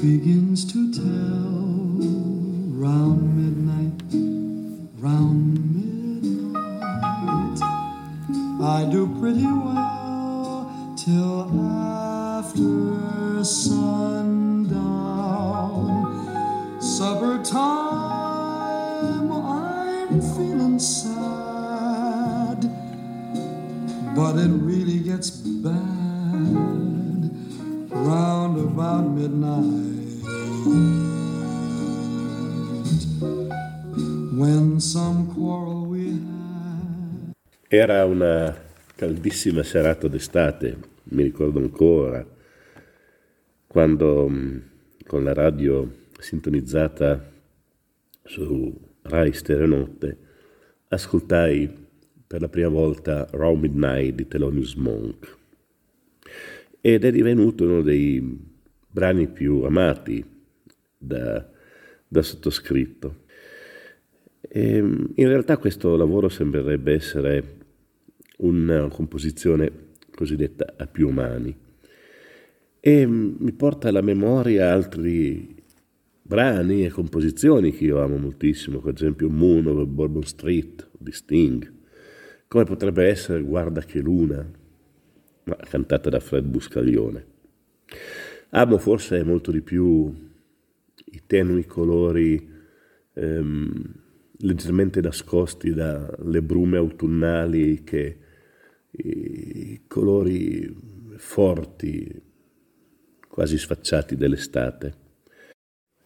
begins to tell round midnight, round midnight. I do pretty well till after sundown. Supper time, I'm feeling sad, but it really gets bad round about midnight. Era una caldissima serata d'estate, mi ricordo ancora, quando mh, con la radio sintonizzata su Rai Stereonotte ascoltai per la prima volta Raw Midnight di Thelonious Monk ed è divenuto uno dei brani più amati da, da sottoscritto. E in realtà questo lavoro sembrerebbe essere una composizione cosiddetta a più mani e mi porta alla memoria altri brani e composizioni che io amo moltissimo, per esempio Moon over Bourbon Street di Sting, come potrebbe essere Guarda che luna, ma cantata da Fred Buscaglione. Amo forse molto di più i tenui colori ehm, leggermente nascosti dalle brume autunnali che i colori forti, quasi sfacciati dell'estate.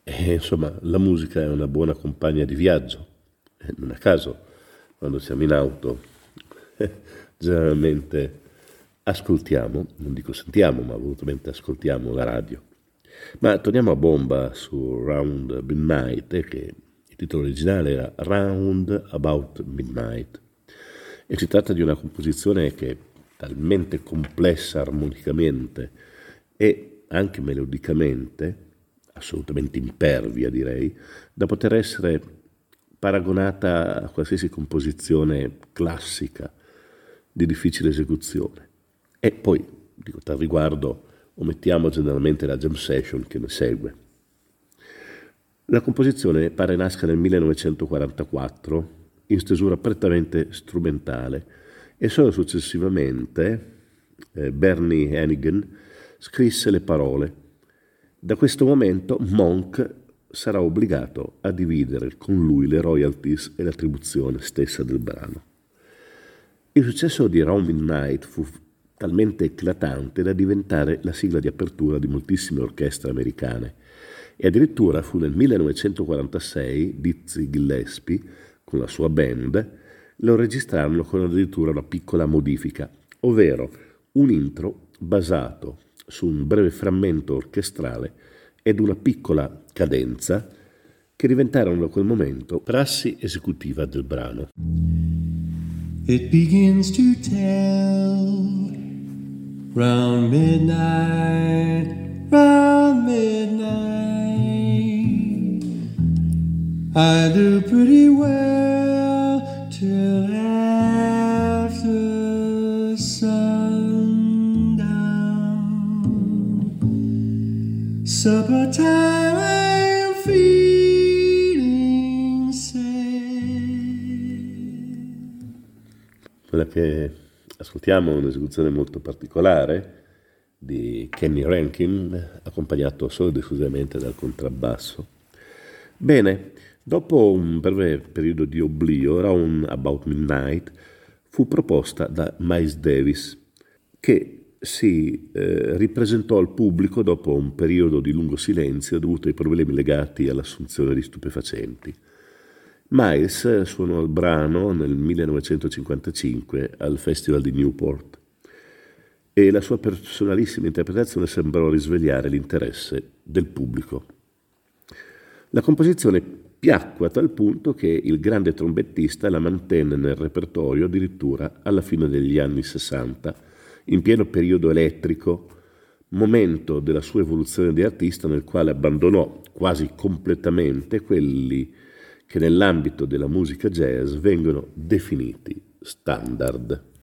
E, insomma, la musica è una buona compagna di viaggio. Non a caso, quando siamo in auto, generalmente ascoltiamo, non dico sentiamo, ma volutamente ascoltiamo la radio. Ma torniamo a bomba su Round Midnight, che il titolo originale era Round About Midnight. E si tratta di una composizione che è talmente complessa armonicamente e anche melodicamente assolutamente impervia, direi, da poter essere paragonata a qualsiasi composizione classica di difficile esecuzione. E poi, dico, tal riguardo, omettiamo generalmente la jam session che ne segue. La composizione pare nasca nel 1944 in stesura prettamente strumentale e solo successivamente eh, Bernie Hannigan scrisse le parole da questo momento Monk sarà obbligato a dividere con lui le royalties e l'attribuzione stessa del brano. Il successo di Round Midnight fu talmente eclatante da diventare la sigla di apertura di moltissime orchestre americane e addirittura fu nel 1946 Dizzy Gillespie con la sua band lo registrarono con addirittura una piccola modifica, ovvero un intro basato su un breve frammento orchestrale ed una piccola cadenza che diventarono da quel momento prassi esecutiva del brano. It begins to tell round midnight, I do pretty well till after sundown. Supper time, I'm feeling sad. Quella che ascoltiamo è un'esecuzione molto particolare di Kenny Rankin, accompagnato solo ed esclusivamente dal contrabbasso. Bene, dopo un breve periodo di oblio, Round About Midnight fu proposta da Miles Davis, che si eh, ripresentò al pubblico dopo un periodo di lungo silenzio dovuto ai problemi legati all'assunzione di stupefacenti. Miles suonò il brano nel 1955 al Festival di Newport e la sua personalissima interpretazione sembrò risvegliare l'interesse del pubblico. La composizione piacque a tal punto che il grande trombettista la mantenne nel repertorio addirittura alla fine degli anni 60, in pieno periodo elettrico, momento della sua evoluzione di artista nel quale abbandonò quasi completamente quelli che nell'ambito della musica jazz vengono definiti standard.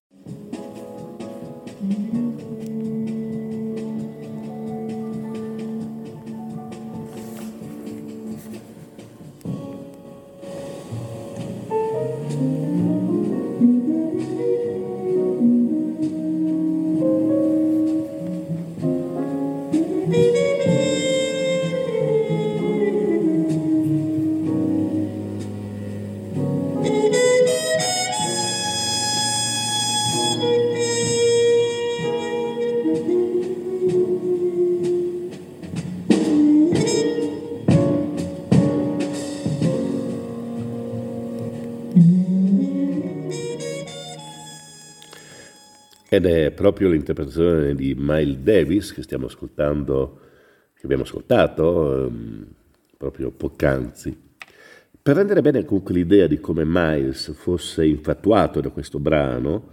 you. Ed è proprio l'interpretazione di Miles Davis che stiamo ascoltando, che abbiamo ascoltato um, proprio poc'anzi. Per rendere bene comunque l'idea di come Miles fosse infatuato da questo brano,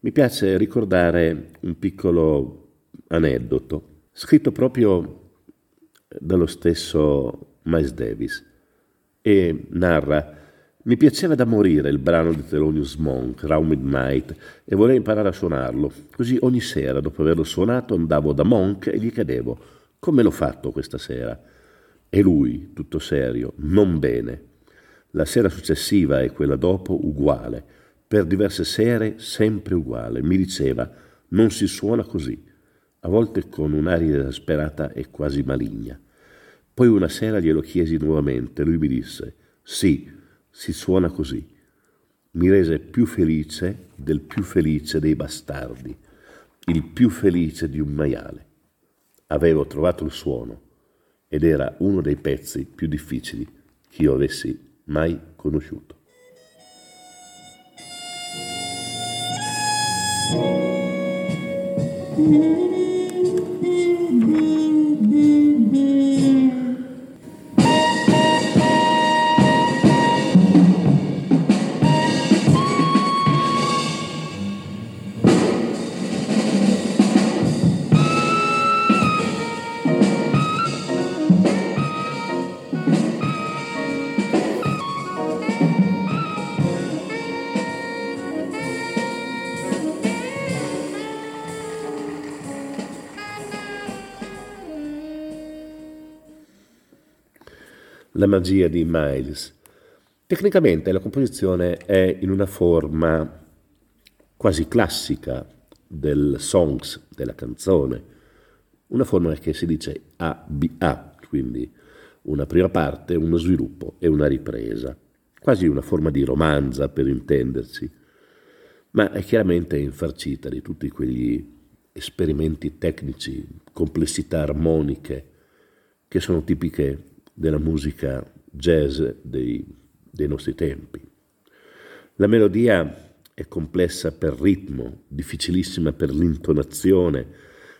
mi piace ricordare un piccolo aneddoto, scritto proprio dallo stesso Miles Davis, e narra mi piaceva da morire il brano di Thelonious Monk, Round Midnight, e volevo imparare a suonarlo. Così ogni sera, dopo averlo suonato, andavo da Monk e gli chiedevo come l'ho fatto questa sera. E lui, tutto serio, non bene. La sera successiva e quella dopo uguale. Per diverse sere sempre uguale. Mi diceva, non si suona così. A volte con un'aria esasperata e quasi maligna. Poi una sera glielo chiesi nuovamente. Lui mi disse, sì, si suona così. Mi rese più felice del più felice dei bastardi, il più felice di un maiale. Avevo trovato il suono ed era uno dei pezzi più difficili che io avessi mai conosciuto. Mm-hmm. La magia di Miles. Tecnicamente la composizione è in una forma quasi classica del songs, della canzone, una forma che si dice A-B-A, quindi una prima parte, uno sviluppo e una ripresa, quasi una forma di romanza per intenderci, ma è chiaramente infarcita di tutti quegli esperimenti tecnici, complessità armoniche che sono tipiche della musica jazz dei, dei nostri tempi. La melodia è complessa per ritmo, difficilissima per l'intonazione,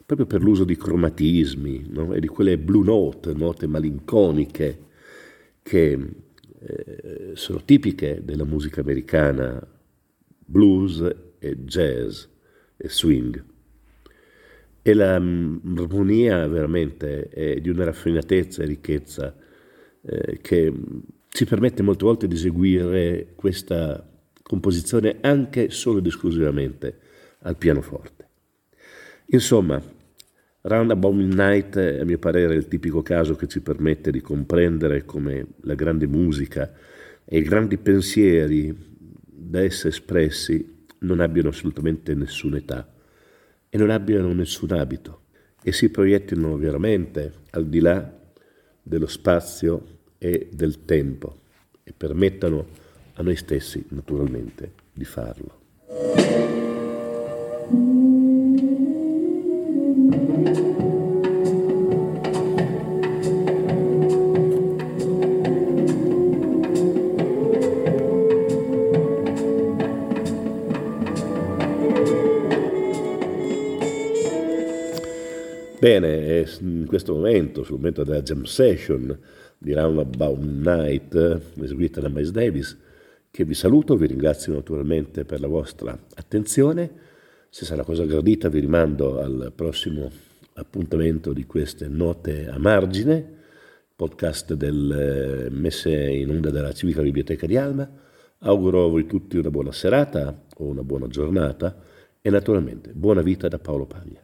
proprio per l'uso di cromatismi no? e di quelle blue note, note malinconiche che eh, sono tipiche della musica americana, blues e jazz e swing. E l'armonia veramente è di una raffinatezza e ricchezza eh, che ci permette molte volte di eseguire questa composizione anche solo ed esclusivamente al pianoforte. Insomma, Roundabout Midnight è a mio parere il tipico caso che ci permette di comprendere come la grande musica e i grandi pensieri da essa espressi non abbiano assolutamente nessuna età e non abbiano nessun abito e si proiettino veramente al di là dello spazio e del tempo e permettano a noi stessi naturalmente di farlo. Bene, in questo momento, sul momento della jam session di Roundabout Night, eseguita da Miles Davis, che vi saluto, vi ringrazio naturalmente per la vostra attenzione. Se sarà cosa gradita vi rimando al prossimo appuntamento di queste note a margine, podcast del, eh, messe in onda dalla Civica Biblioteca di Alma. Auguro a voi tutti una buona serata o una buona giornata e naturalmente buona vita da Paolo Paglia.